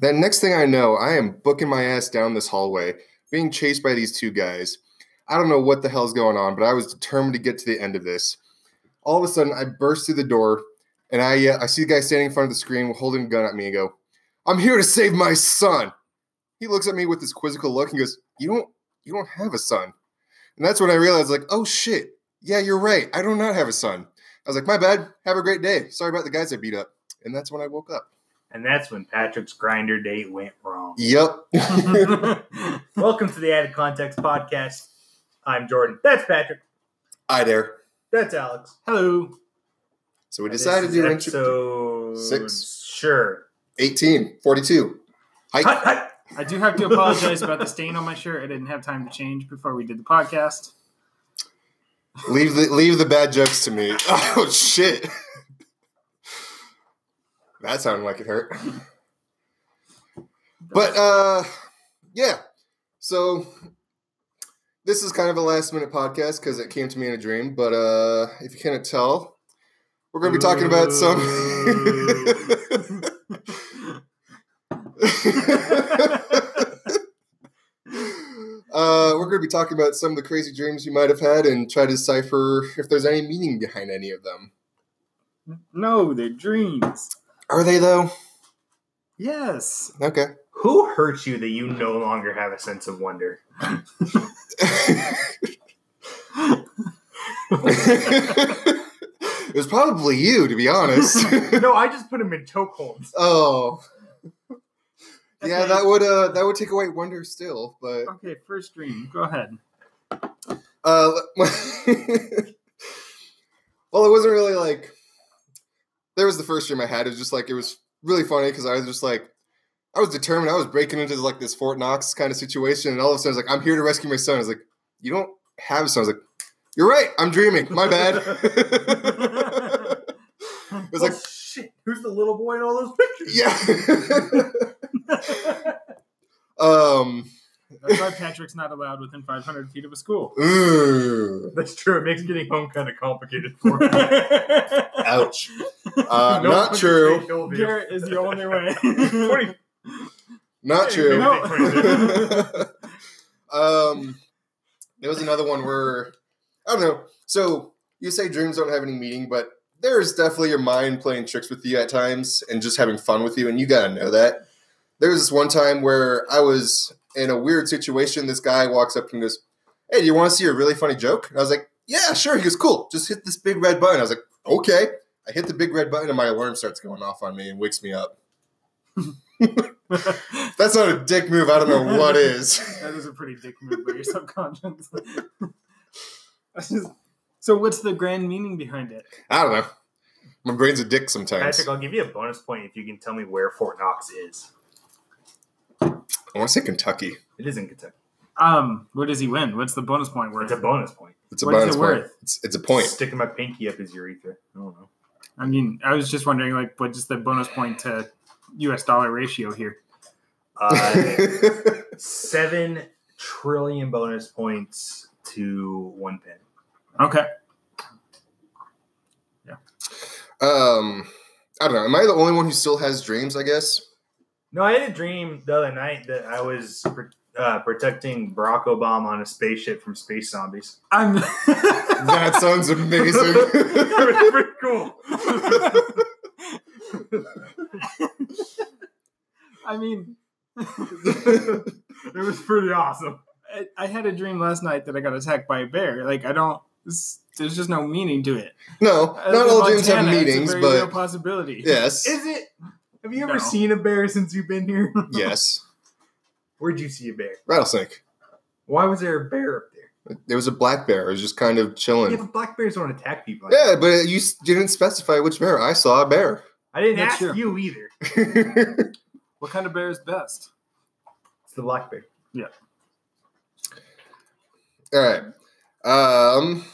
Then next thing I know, I am booking my ass down this hallway, being chased by these two guys. I don't know what the hell's going on, but I was determined to get to the end of this. All of a sudden, I burst through the door, and I uh, I see the guy standing in front of the screen holding a gun at me and go, "I'm here to save my son." He looks at me with this quizzical look and goes, "You don't you don't have a son." And that's when I realized, like, oh shit, yeah, you're right. I do not have a son. I was like, my bad. Have a great day. Sorry about the guys I beat up. And that's when I woke up. And that's when Patrick's Grindr date went wrong. Yep. Welcome to the Added Context Podcast. I'm Jordan. That's Patrick. Hi there. That's Alex. Hello. So we decided to do intro- episode six. Sure. 18, 42. Height. Hut, hut. I do have to apologize about the stain on my shirt. I didn't have time to change before we did the podcast. Leave the leave the bad jokes to me. Oh shit. That sounded like it hurt. But uh yeah. So this is kind of a last minute podcast because it came to me in a dream. But uh if you can't tell, we're gonna be talking about some Uh, we're going to be talking about some of the crazy dreams you might have had and try to decipher if there's any meaning behind any of them. no, they're dreams. Are they, though? Yes. Okay. Who hurt you that you no longer have a sense of wonder? it was probably you, to be honest. no, I just put him in chokeholds. oh. Yeah, Okay. that would uh that would take away wonder still, but Okay, first dream. Go ahead. uh well it wasn't really like there was the first dream I had. It was just like it was really funny because I was just like I was determined. I was breaking into like this Fort Knox kind of situation, and all of a sudden I was like, I'm here to rescue my son. I was like, You don't have a son. I was like, You're right, I'm dreaming. My bad. it was like Oh, shit. Who's the little boy in all those pictures? Yeah. um That's why Patrick's not allowed within 500 feet of a school. ooh, That's true. It makes getting home kind of complicated for him. ouch. Uh, No not one true. can kill me. Garrett is the only way. 20 Not Hey, true. no. um, there was another one where I don't know. So you say dreams don't have any meaning, but there's definitely your mind playing tricks with you at times and just having fun with you, and you gotta know that. There was this one time where I was in a weird situation. This guy walks up and goes, "Hey, do you want to see a really funny joke?" And I was like, "Yeah, sure." He goes, "Cool. Just hit this big red button." I was like, "Okay." I hit the big red button, and my alarm starts going off on me and wakes me up. That's not a dick move. I don't know what is. that is a pretty dick move by your subconscious. So, what's the grand meaning behind it? I don't know. My brain's a dick sometimes. Patrick, I'll give you a bonus point if you can tell me where Fort Knox is. I want to say Kentucky. It is in Kentucky. Um, what does he win? What's the bonus point worth? It's a bonus point. It's a What is bonus it point. worth? It's, it's a point. Sticking my pinky up his urethra. I don't know. I mean, I was just wondering, like, what is the bonus point to U.S. dollar ratio here? Uh, seven trillion bonus points to one penny. Okay. Yeah. Um, I don't know. Am I the only one who still has dreams? I guess. No, I had a dream the other night that I was uh, protecting Barack Obama on a spaceship from space zombies. I'm. That sounds amazing. it pretty cool. I mean, It was pretty awesome. I, I had a dream last night that I got attacked by a bear. Like, I don't. it's- there's just no meaning to it. no, I not all in dreams have Montana, it's a meanings, very real but possibility. yes, Is it? Have you ever No. seen a bear since you've been here? yes. Where'd you see a bear? Rattlesnake. Why was there a bear up there? There was a black bear. It was just kind of Yeah, chilling. but black bears don't attack people. Yeah, but you s- didn't specify which bear. I saw a bear. I didn't That's ask true. you either. What kind of bear is best? It's the black bear. Yeah. All right. Um,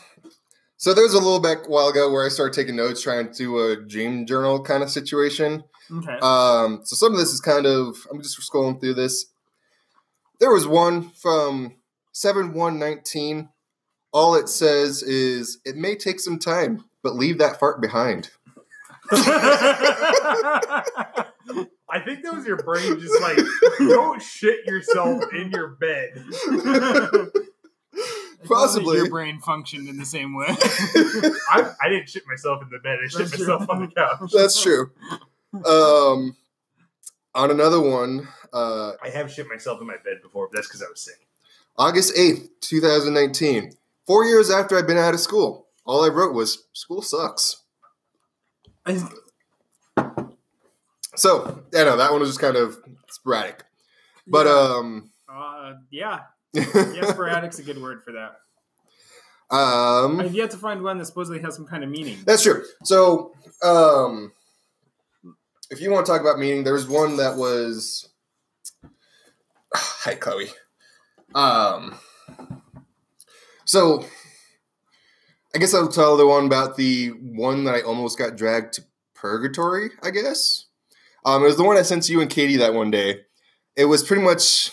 so there was a little back while ago where I started taking notes, trying to do a dream journal kind of situation. Okay. Um, so some of this is kind of I'm just scrolling through this. There was one from seven one nineteen. All it says is it may take some time, but leave that fart behind. I think that was your brain just like, don't shit yourself in your bed. Possibly. your brain functioned in the same way. I, I didn't shit myself in the bed. I shit That's myself true. on the couch. That's true. Um, on another one, uh, I have shit myself in my bed before, but that's because I was sick. August 8th, 2019. Four years after I'd been out of school, all I wrote was, School sucks. I- So, yeah, know that one was just kind of sporadic. But, yeah. um, uh, yeah, yeah, sporadic's a good word for that. um, I've yet to find one that supposedly has some kind of meaning. That's true. So, um, if you want to talk about meaning, there was one that was. Hi, Chloe. Um, so, I guess I'll tell the one about the one that I almost got dragged to purgatory. I guess um, it was the one I sent to you and Katie that one day. It was pretty much.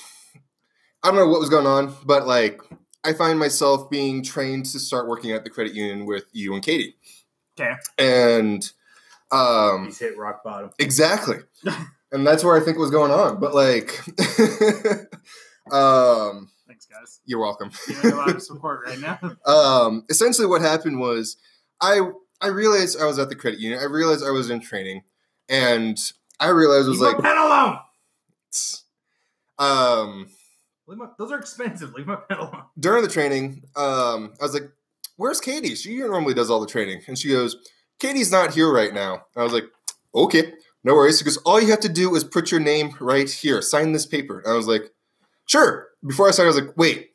I don't know what was going on, but like I find myself being trained to start working at the credit union with you and Katie. Okay. And um He's hit rock bottom. exactly. and that's where I think was going on. But like um Thanks, guys. you're welcome. Feeling a lot of support right now. um essentially what happened was I I realized I was at the credit union. I realized I was in training and I realized it was Leave like my pen alone. um my, those are expensive. Leave my pen alone. during the training, um, I was like, "Where's Katie? She normally does all the training." And she goes, "Katie's not here right now." I was like, "Okay, no worries." Goes, "All you have to do is put your name right here. Sign this paper." And I was like, "Sure." Before I signed, I was like, "Wait,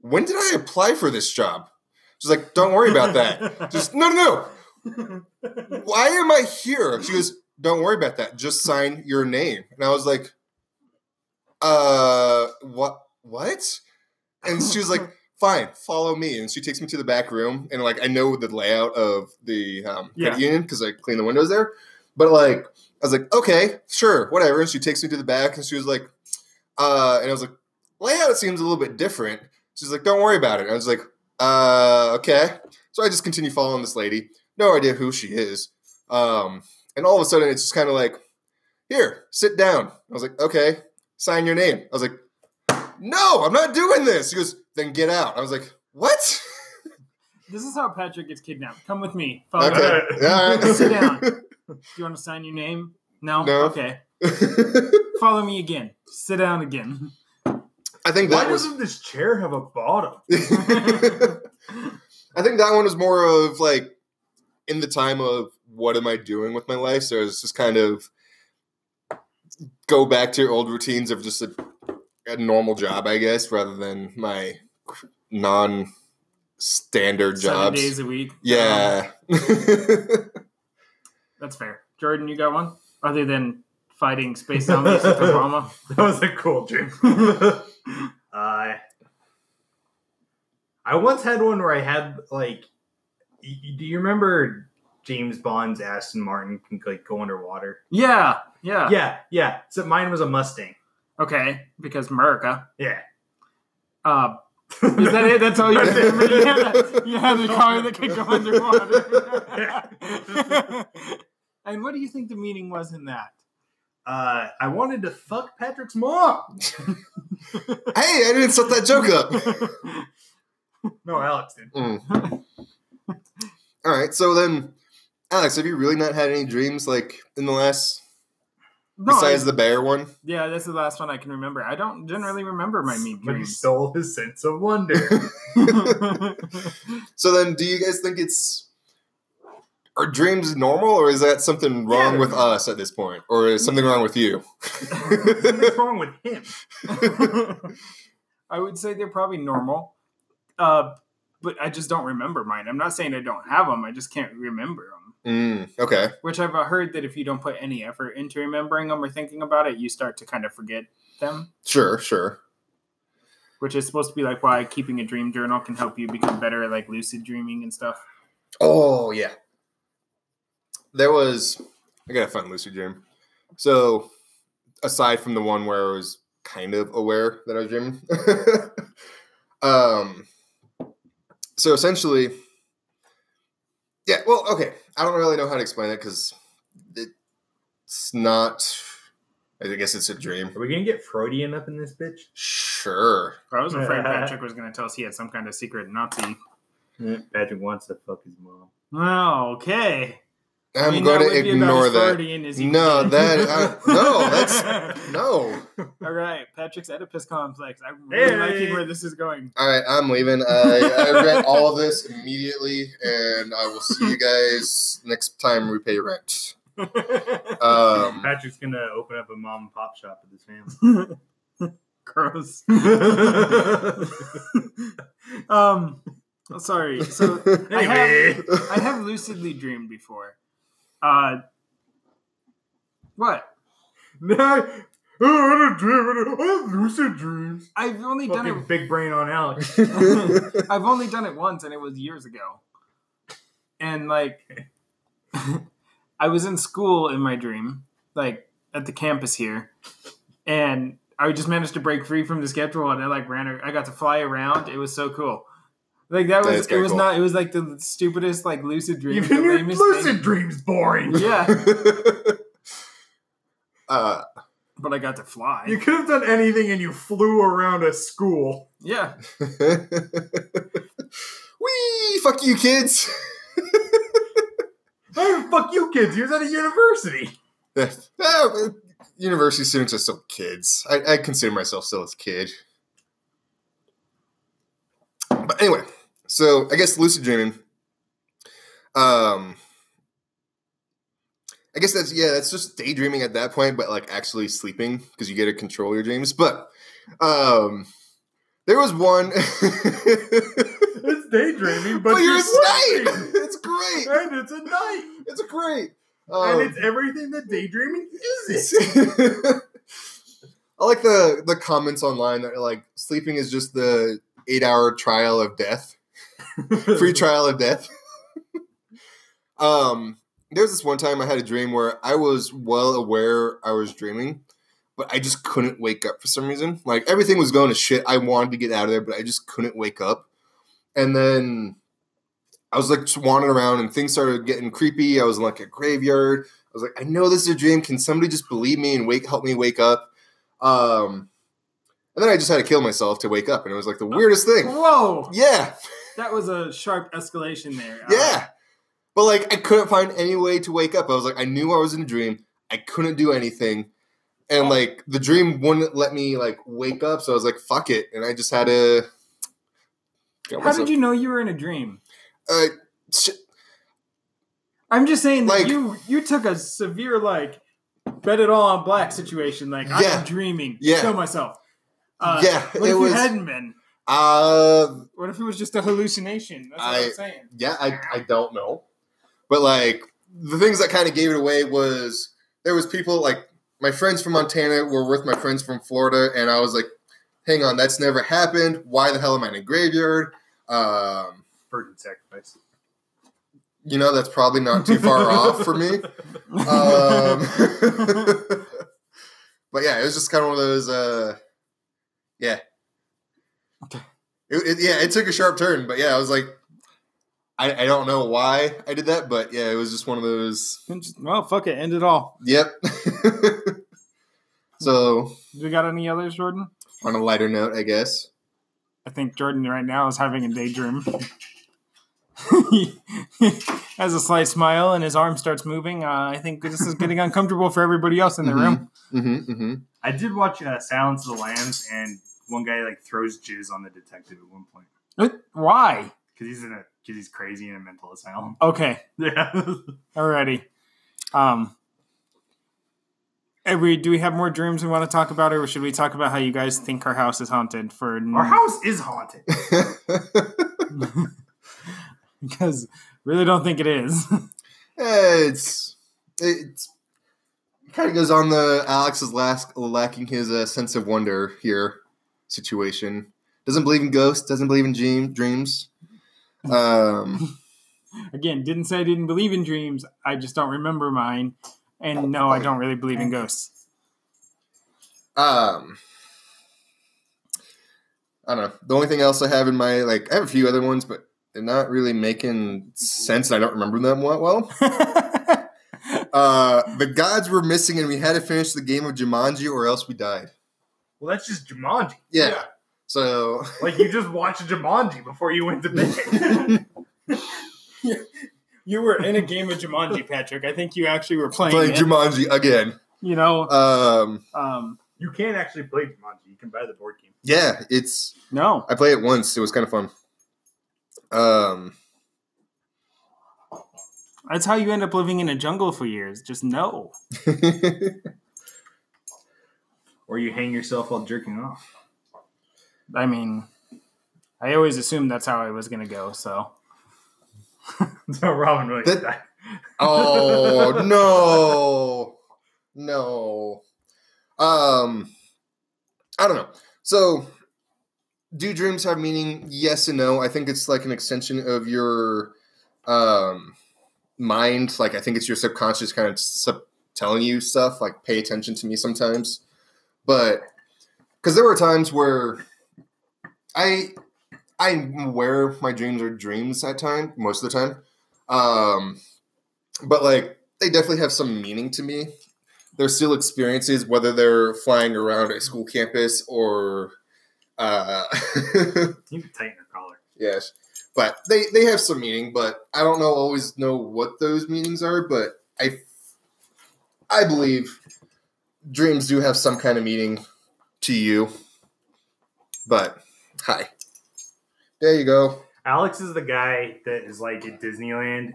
when did I apply for this job?" She's like, "Don't worry about that. Just no, no, no. Why am I here?" She goes, "Don't worry about that. Just sign your name." And I was like, "Uh, what? What?" And she was like, "Fine, follow me." And she takes me to the back room, and like I know the layout of the um, Yeah. credit union because I clean the windows there. But like, I was like, "Okay, sure, whatever." And she takes me to the back, and she was like, "Uh," and I was like, "Layout seems a little bit different." She's like, "Don't worry about it." And I was like, "Uh, okay." So I just continue following this lady. No idea who she is. Um, and all of a sudden, it's just kind of like, "Here, sit down." I was like, "Okay." Sign your name. I was like, no, I'm not doing this. He goes, then get out. I was like, what? This is how Patrick gets kidnapped. Come with me. Follow me. Okay. All right. Sit down. Do you want to sign your name? No? No. Okay. Follow me again. Sit down again. I think Why was. doesn't this chair have a bottom? I think that one was more of like in the time of what am I doing with my life? So it's just kind of go back to your old routines of just a, a normal job, I guess, rather than my non standard Seven jobs. days a week. Um, Yeah. that's fair. Jordan, you got one? Other than fighting space zombies with Obama? That was a cool dream. uh, I once had one where I had like, y- y- do you remember James Bond's Aston Martin can like go underwater? Yeah. Yeah. Yeah, yeah. So mine was a Mustang. Okay. Because America. Yeah. Uh, is that it? That's all you remember? You had, a, you had the car that could go underwater. and what do you think the meaning was in that? Uh, I wanted to fuck Patrick's mom. hey, I didn't set that joke up. No, Alex did. Mm. All right, so then, Alex, have you really not had any dreams like in the last, No, besides I- the bear one? yeah, this is the last one I can remember. I don't generally remember my mean But he stole his sense of wonder. So then, do you guys think it's are dreams normal, or is that something wrong Yeah. with us at this point, or is something wrong with you? Something's wrong with him. I would say they're probably normal, uh, but I just don't remember mine. I'm not saying I don't have them. I just can't remember them. Mm, okay, Which I've heard that if you don't put any effort into remembering them or thinking about it, you start to kind of forget them. sure, sure. Which is supposed to be like why keeping a dream journal can help you become better at like lucid dreaming and stuff. Oh yeah, there was. I got a fun lucid dream. So, aside from the one where I was kind of aware that I was dreaming, um, so essentially, yeah. Well, okay. I don't really know how to explain it because it's not I guess it's a dream. Are we gonna get Freudian up in this bitch? Sure. I was afraid Patrick was going to tell us he had some kind of secret Nazi. Patrick wants to fuck his mom. Oh, okay. I I'm mean, going to would be about ignore that. Freudian as you No, can that get. uh, no, that's no. All right, Patrick's Oedipus complex. I'm really Hey. liking where this is going. All right, I'm leaving. I, I read all of this immediately, and I will see you guys next time we pay rent. Um, Patrick's gonna open up a mom and pop shop with his family. Gross. um, sorry. So I have Anyway, I have lucidly dreamed before. Uh, what? no, I had a dream. I have lucid dreams. I've only done it. big brain on Alex. I've only done it once, and it was years ago. And like, I was in school in my dream, like at the campus here, and I just managed to break free from the schedule, and I like ran. I got to fly around. It was so cool. Like that That was. It was cool. not. It was like the stupidest like lucid dream. Even your lucid thing. dreams boring. Yeah, uh, but I got to fly. You could have done anything and you flew around a school. Yeah. Wee! Fuck you, kids. Oh, fuck you kids. He was at a university. University students are still kids. I, I consider myself still as a kid. But anyway, so I guess lucid dreaming. Um, I guess that's yeah, that's just daydreaming at that point, but like actually sleeping because you get to control your dreams. But um, there was one. It's daydreaming, but but you're asleep. It's great. and it's a night. It's great. Um, and it's everything that daydreaming is. I like the the comments online that are like sleeping is just the eight hour trial of death, free trial of death. um, there was this one time I had a dream where I was well aware I was dreaming, but I just couldn't wake up for some reason. Like everything was going to shit. I wanted to get out of there, but I just couldn't wake up. And then I was like just wandering around, and things started getting creepy. I was in like a graveyard. I was like, I know this is a dream. Can somebody just believe me and wake help me wake up? Um, and then I just had to kill myself to wake up, and it was like the weirdest thing. Whoa, Yeah, that was a sharp escalation there. Uh, yeah. But like, I couldn't find any way to wake up. I was like, I knew I was in a dream. I couldn't do anything, and like the dream wouldn't let me like wake up. So I was like, fuck it, and I just had to. How did you know you were in a dream? Uh, sh- I'm just saying that Like- you you took a severe like bet it all on black situation. Like Yeah. I'm dreaming. Yeah. Kill myself. Uh, Yeah, What it if was- you hadn't been? Uh, What if it was just a hallucination? That's what I, I- am saying. Yeah, I, I don't know. But like the things that kind of gave it away was there was people like my friends from Montana were with my friends from Florida, and I was like, hang on, that's never happened. Why the hell am I in a graveyard? Um, Virgin sacrifice. you know, that's probably not too far off for me. Um, but yeah, it was just kind of one of those. Uh, yeah. Okay. It, it- yeah, it took a sharp turn, but yeah, I was like, I, I don't know why I did that, but yeah, it was just one of those. well, fuck it. End it all. Yep. so Do we got any others, Jordan? on a lighter note, I guess. I think Jordan right now is having a daydream. he has a slight smile and his arm starts moving. Uh, I think this is getting uncomfortable for everybody else in the Mhm. room. Mm-hmm, mm-hmm. I did watch uh, Silence of the Lambs, and one guy like throws jizz on the detective at one point What? Why? because he's in a because he's crazy in a mental asylum. Okay, Yeah. alrighty. Um, Every, do we have more dreams we want to talk about, or should we talk about how you guys think our house is haunted? For Our house is haunted. because really don't think it is. it's it's kind of goes on the Alex is last, lacking his uh, sense of wonder here situation. Doesn't believe in ghosts. Doesn't believe in dream, dreams. Um, Again, didn't say I didn't believe in dreams. I just don't remember mine. And no, I don't really believe in ghosts. um, I don't know. The only thing else I have in my like, I have a few other ones, but they're not really making sense. And I don't remember them that well. Uh, the gods were missing, and we had to finish the game of Jumanji, or else we died. Well, that's just Jumanji. Yeah. So Like you just watched Jumanji before you went to bed. You were in a game of Jumanji, Patrick. I think you actually were playing. playing it. Jumanji again. you know, Um, um, you can't actually play Jumanji. You can buy the board game. yeah, it's no. I played it once. It was kind of fun. Um, That's how you end up living in a jungle for years. Just no. Or you hang yourself while jerking off. I mean, I always assumed that's how I was going to go. So So Robin really That- died. oh no, no. Um, I don't know. So, do dreams have meaning? Yes and no. I think it's like an extension of your um mind. Like I think it's your subconscious kind of sub- telling you stuff. Like pay attention to me sometimes. But because there were times where I I'm aware my dreams are dreams at time most of the time. Um, but like they definitely have some meaning to me. They're still experiences, whether they're flying around a school campus or uh, You can tighten your collar. yes, but they they have some meaning. But I don't know always know what those meanings are. But I I believe dreams do have some kind of meaning to you. But hi, there you go. Alex is the guy that is like at Disneyland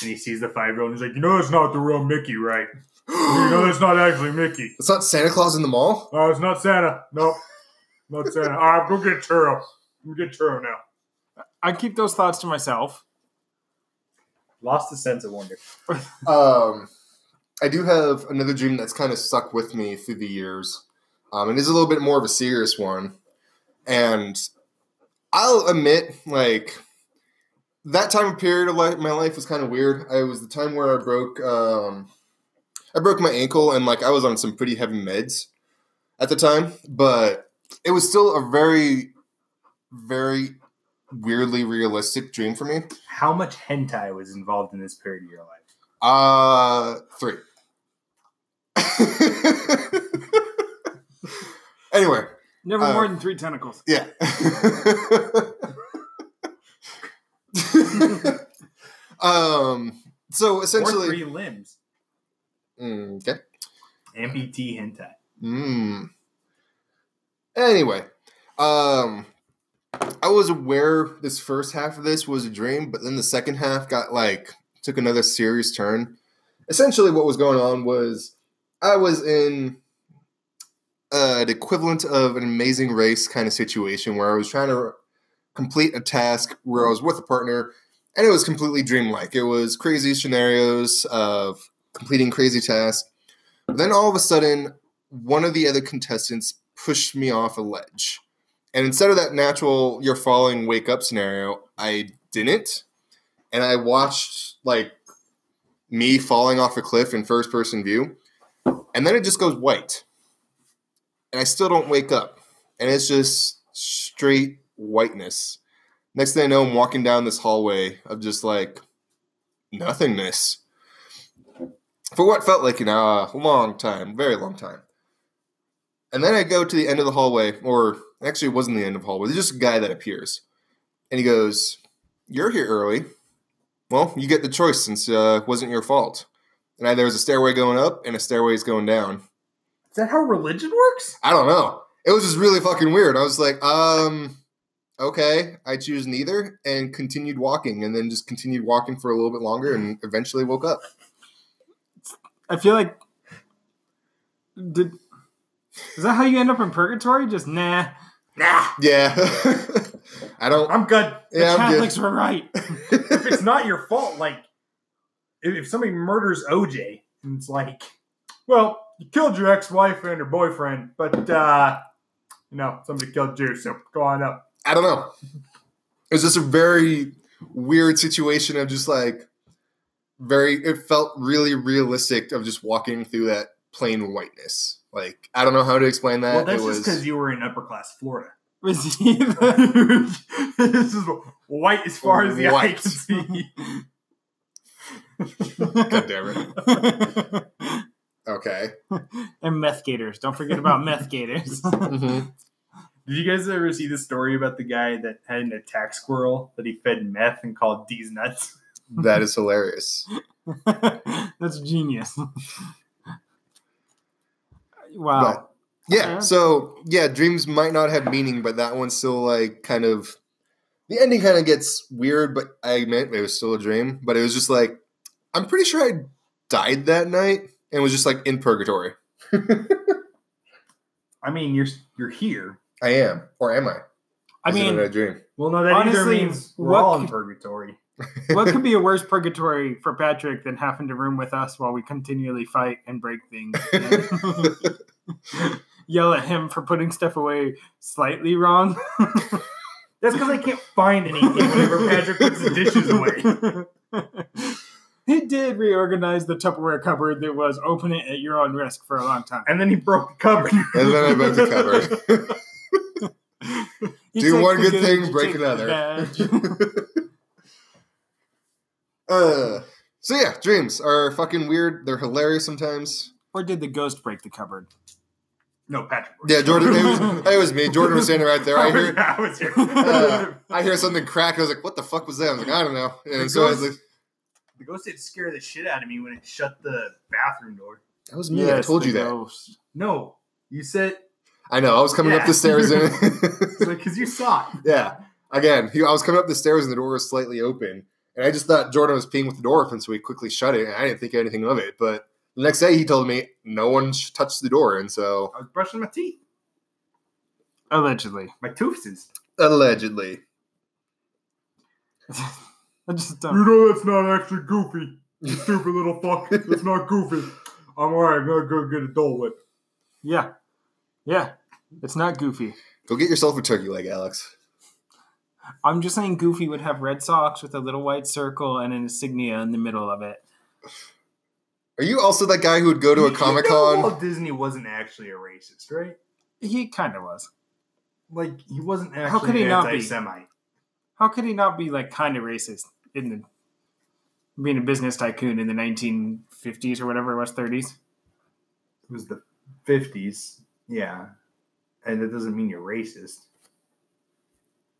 and he sees the five year old and he's like, You know, that's not the real Mickey, right? You know, that's not actually Mickey. It's not Santa Claus in the mall. Oh, it's not Santa. Nope. Not Santa. All right, go get churro. Go get Turo now. I keep those thoughts to myself. Lost the sense of wonder. Um, I do have another dream that's kind of stuck with me through the years. Um, and is a little bit more of a serious one, and I'll admit, like that time of period of life, my life was kind of weird. I was the time where I broke, um, I broke my ankle, and like I was on some pretty heavy meds at the time, but it was still a very, very weirdly realistic dream for me. How much hentai was involved in this period of your life? Uh, three. anyway, Never Uh, more than three tentacles. yeah. um. So Or essentially, three limbs. Mm, okay. Amputee hentai. Mm. Anyway, um, I was aware this first half of this was a dream, but then the second half got like took another serious turn. Essentially, what was going on was I was in uh, the equivalent of an amazing race kind of situation where I was trying to complete a task where I was with a partner, and it was completely dreamlike. It was crazy scenarios of completing crazy tasks. But then all of a sudden, one of the other contestants pushed me off a ledge. And instead of that natural you're falling, wake up scenario, I didn't. And I watched like me falling off a cliff in first person view. And then it just goes white. And I still don't wake up. And it's just straight whiteness. Next thing I know, I'm walking down this hallway of just like nothingness for what felt like an uh, long time, very long time. And then I go to the end of the hallway, or actually, it wasn't the end of the hallway. There's just a guy that appears, and he goes, "You're here early. Well, you get the choice since uh, it wasn't your fault." And I, there was a stairway going up and a stairways going down. Is that how religion works? I don't know. It was just really fucking weird. I was like, um, okay, I choose neither, and continued walking, and then just continued walking for a little bit longer, and eventually woke up. I feel like did is that how you end up in purgatory? Just nah. Nah, Yeah, I don't. I'm good. The Yeah, I'm Catholics good. were right. if it's not your fault, like if, if somebody murders OJ, and it's like, well, you killed your ex-wife and her boyfriend, but uh, you know somebody killed you, so go on up. I don't know. It was just a very weird situation of just like very. It felt really realistic of just walking through that plain whiteness. Like I don't know how to explain that. well, that's it just was because you were in upper class Florida. Was he the, this is white as far as the eye can see. God damn it. Okay. and meth gators. Don't forget about meth gators. Mhm. Did you guys ever see the story about the guy that had an attack squirrel that he fed meth and called Deez Nuts? That is hilarious. That's genius. Wow. But yeah, Okay. so yeah, dreams might not have meaning, but that one's still like kind of the ending kind of gets weird, but I admit it was still a dream. But it was just like I'm pretty sure I died that night and was just like in purgatory. I mean, you're you're here. I am, or am I? I Is it mean, a dream. Well, no, that either Honestly, means we're what all in could- purgatory. what could be a worse purgatory for Patrick than having to room with us while we continually fight and break things? Yell at him for putting stuff away slightly wrong. That's because I can't find anything whenever Patrick puts the dishes away. He did reorganize the Tupperware cupboard that was open it at your own risk for a long time. And then he broke the cupboard. and then I broke the cupboard. Do one the good thing, you break another. uh, so yeah, dreams are fucking weird. They're hilarious sometimes. or did the ghost break the cupboard? no, Patrick. Yeah, Jordan. It was, it was me. Jordan was standing right there. I hear. I was here. Uh, I hear something crack. I was like, "What the fuck was that?" I was like, "I don't know." And The so I was like, the ghost did scare the shit out of me when it shut the bathroom door. "That was me." I told the you that. ghost. No, you said I know. I was coming up the stairs and because you saw it. yeah. Again, he, I was coming up the stairs and the door was slightly open, and I just thought Jordan was peeing with the door open, so he quickly shut it. And I didn't think anything of it. But the next day, he told me no one touched the door, and so I was brushing my teeth, Allegedly. my tooths. allegedly, I just You don't. know that's not actually goofy. You stupid little fuck. That's not goofy. I'm alright. I'm gonna go get a Dole Whip. Yeah. Yeah. It's not goofy. go get yourself a turkey leg, Alex. I'm just saying Goofy would have red socks with a little white circle and an insignia in the middle of it. Are you also that guy who would go to You- a you Comic know Con? Walt Disney wasn't actually a racist, right? He kind of was. Like he wasn't actually How could he an not be? anti-Semite. How could he not be like kind of racist in the being a business tycoon in the 1950s or whatever it was, 30s? It was the fifties, yeah, and that doesn't mean you're racist.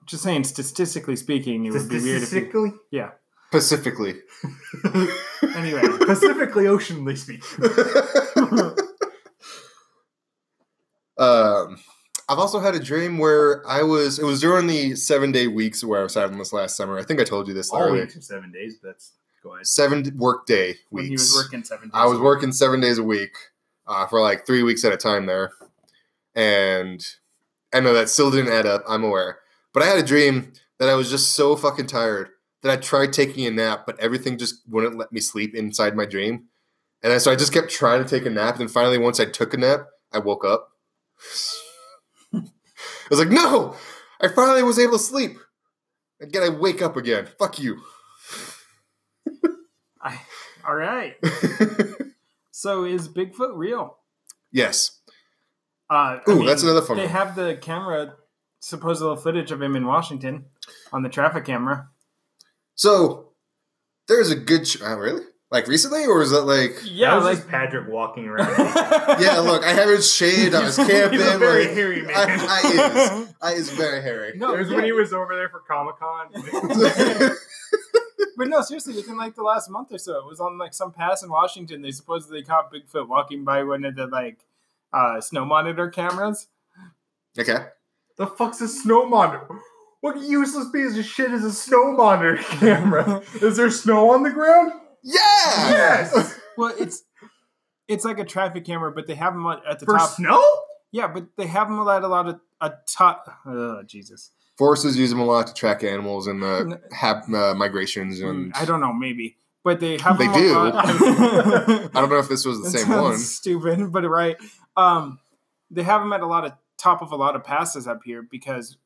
Just saying, statistically speaking, it would be weird if you, Statistically, Pacifically. anyway. Pacifically, oceanly speaking. um, I've also had a dream where I was. It was during the seven day weeks where I was having this last summer. I think I told you this All earlier. weeks are seven days. That's go ahead. Seven work day When weeks. he was working seven days. I was working seven days a week uh, for like three weeks at a time there, and I know that still didn't add up. I'm aware, but I had a dream that I was just so fucking tired that I tried taking a nap, but everything just wouldn't let me sleep inside my dream, and so I just kept trying to take a nap. And finally, once I took a nap, I woke up. I was like, "No!" I finally was able to sleep. Again, I wake up again. Fuck you. I, all right. So is Bigfoot real? yes. Uh, Ooh, mean, that's another fun They one. have the camera, supposed little footage of him in Washington on the traffic camera. So there's a good. Ch- uh, really? Like recently, or was it like? Yeah, that was like just Patrick walking around. Yeah, look, I haven't shaved. I was camping. He's a very like, hairy man. I, I is. I is very hairy. no, it was yeah. when he was over there for Comic Con. But no, seriously, within like the last month or so, it was on like some pass in Washington. They supposedly caught Bigfoot walking by one of the like uh, snow monitor cameras. okay. the fuck's a snow monitor? What useless piece of shit is a snow monitor camera? is there snow on the ground? Yeah. Yes. Well, it's it's like a traffic camera, but they have them at the For top. snow? Yeah, but they have them at a lot of a top. Oh Jesus, Foresters use them a lot to track animals and uh, have uh, migrations, and I don't know, maybe, but they have They them do. A lot. I don't know if this was the That same one. Stupid, but right. Um, they have them at a lot of top of a lot of passes up here because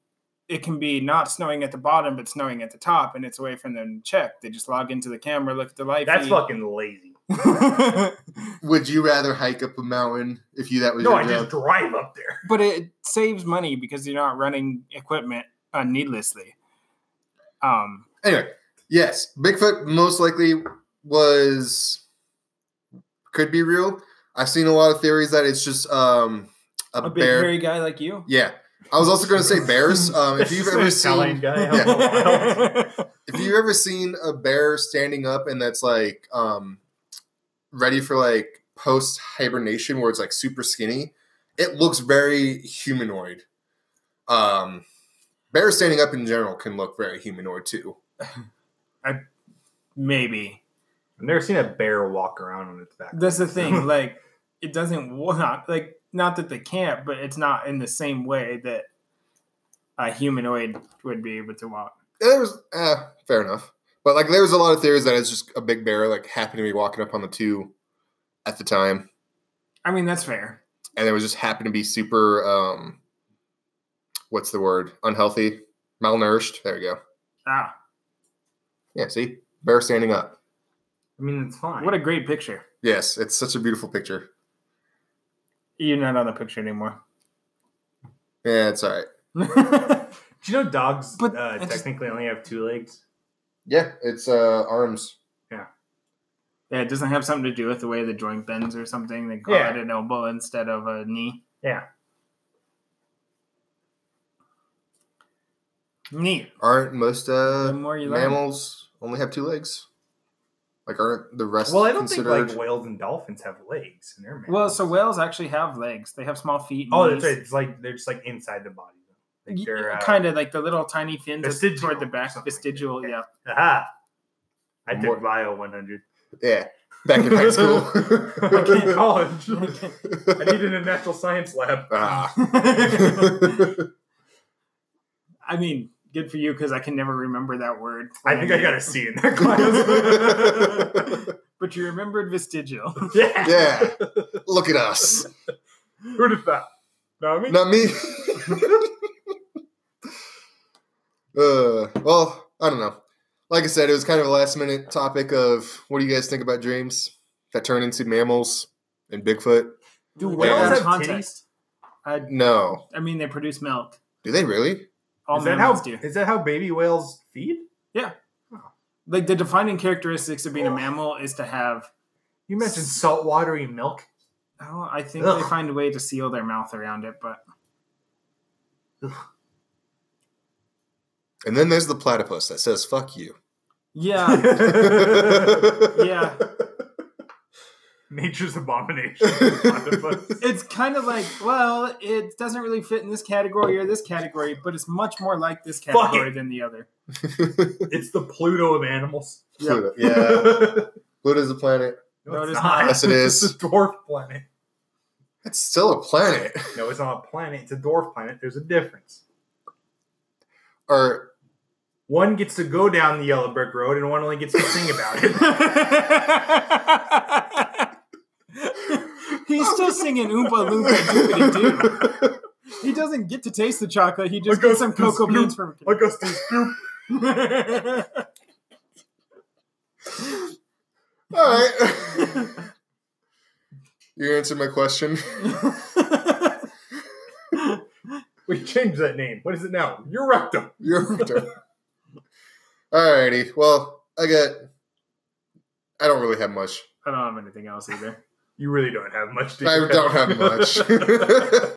it can be not snowing at the bottom, but snowing at the top, and it's a way for them to check. They just log into the camera, look at the live That's feed. fucking lazy. Would you rather hike up a mountain if you that was No, your I job? just drive up there. but it saves money because you're not running equipment uh, needlessly. Um, Anyway, yes, Bigfoot most likely was could be real. I've seen a lot of theories that it's just um a, A big bear. hairy guy like you. yeah, I was also going to say bears. Um, if you've ever seen guy, Yeah. if you've ever seen a bear standing up and that's like um ready for like post hibernation where it's like super skinny, it looks very humanoid. Um, bears standing up in general can look very humanoid too. I Maybe I've never seen a bear walk around on its back. that's the thing. Like it doesn't walk. like not that they can't, but it's not in the same way that a humanoid would be able to walk. There was uh, fair enough, but like there was a lot of theories that it's just a big bear like happened to be walking up on the two at the time, I mean, that's fair. and it was just happened to be super um, what's the word? Unhealthy, malnourished. There you go. Ah, Yeah, see, bear standing up. I mean, it's fine. what a great picture. Yes, it's such a beautiful picture. You're not on the picture anymore. Yeah, it's all right. Do you know dogs But uh, just- technically only have two legs? Yeah, it's uh arms. Yeah, it doesn't have something to do with the way the joint bends or something. They call Yeah. it an elbow instead of a knee. Yeah. Neat. Aren't most uh mammals only have two legs? Like aren't the rest Well, I don't considered? think like whales and dolphins have legs in their mammals. Well, so whales actually have legs. They have small feet. and oh, that's right. It's like they're just like inside the body. Like they're uh, kind of like the little tiny fins that's vestigial toward the back. something like. Vestigial, yeah. Aha! I More- took bio 100. yeah, back in high school. Back in college. I needed a natural science lab. ah. I mean, good for you because I can never remember that word. I think I got a C in that class. But you remembered vestigial. yeah. yeah, look at us. Who did that? Not me. Not me. uh, well, I don't know. Like I said, it was kind of a last minute topic of what do you guys think about dreams that turn into mammals and Bigfoot? Do Whales whales have have? I, No. I mean, they produce milk. Do they really? All Is that how mammals do. is that how baby whales feed? Yeah. Like the defining characteristics of being a mammal is to have. You mentioned saltwatery milk. Oh, I think Ugh. they find a way to seal their mouth around it, but And then there's the platypus that says "fuck you." yeah, yeah. Nature's abomination. It's kind of like, well, it doesn't really fit in this category or this category, but it's much more like this category than the other. it's the Pluto of animals. Pluto. Yeah, Pluto's a planet. No, it is not. Yes, it is. It's a dwarf planet. It's still a planet. No, it's not a planet. It's a dwarf planet. There's a difference. Or One gets to go down the yellow brick road, and one only gets to sing about it. He's still singing Oompa Loompa Doopity Doo. He doesn't get to taste the chocolate. He just Like gets some cocoa a beans from. like us to scoop. all right. you answered my question. We changed that name. What is it now? You're rectum. You're done. Alrighty. Well, I got. I don't really have much. I don't have anything else either. You really don't have much. do I don't have much.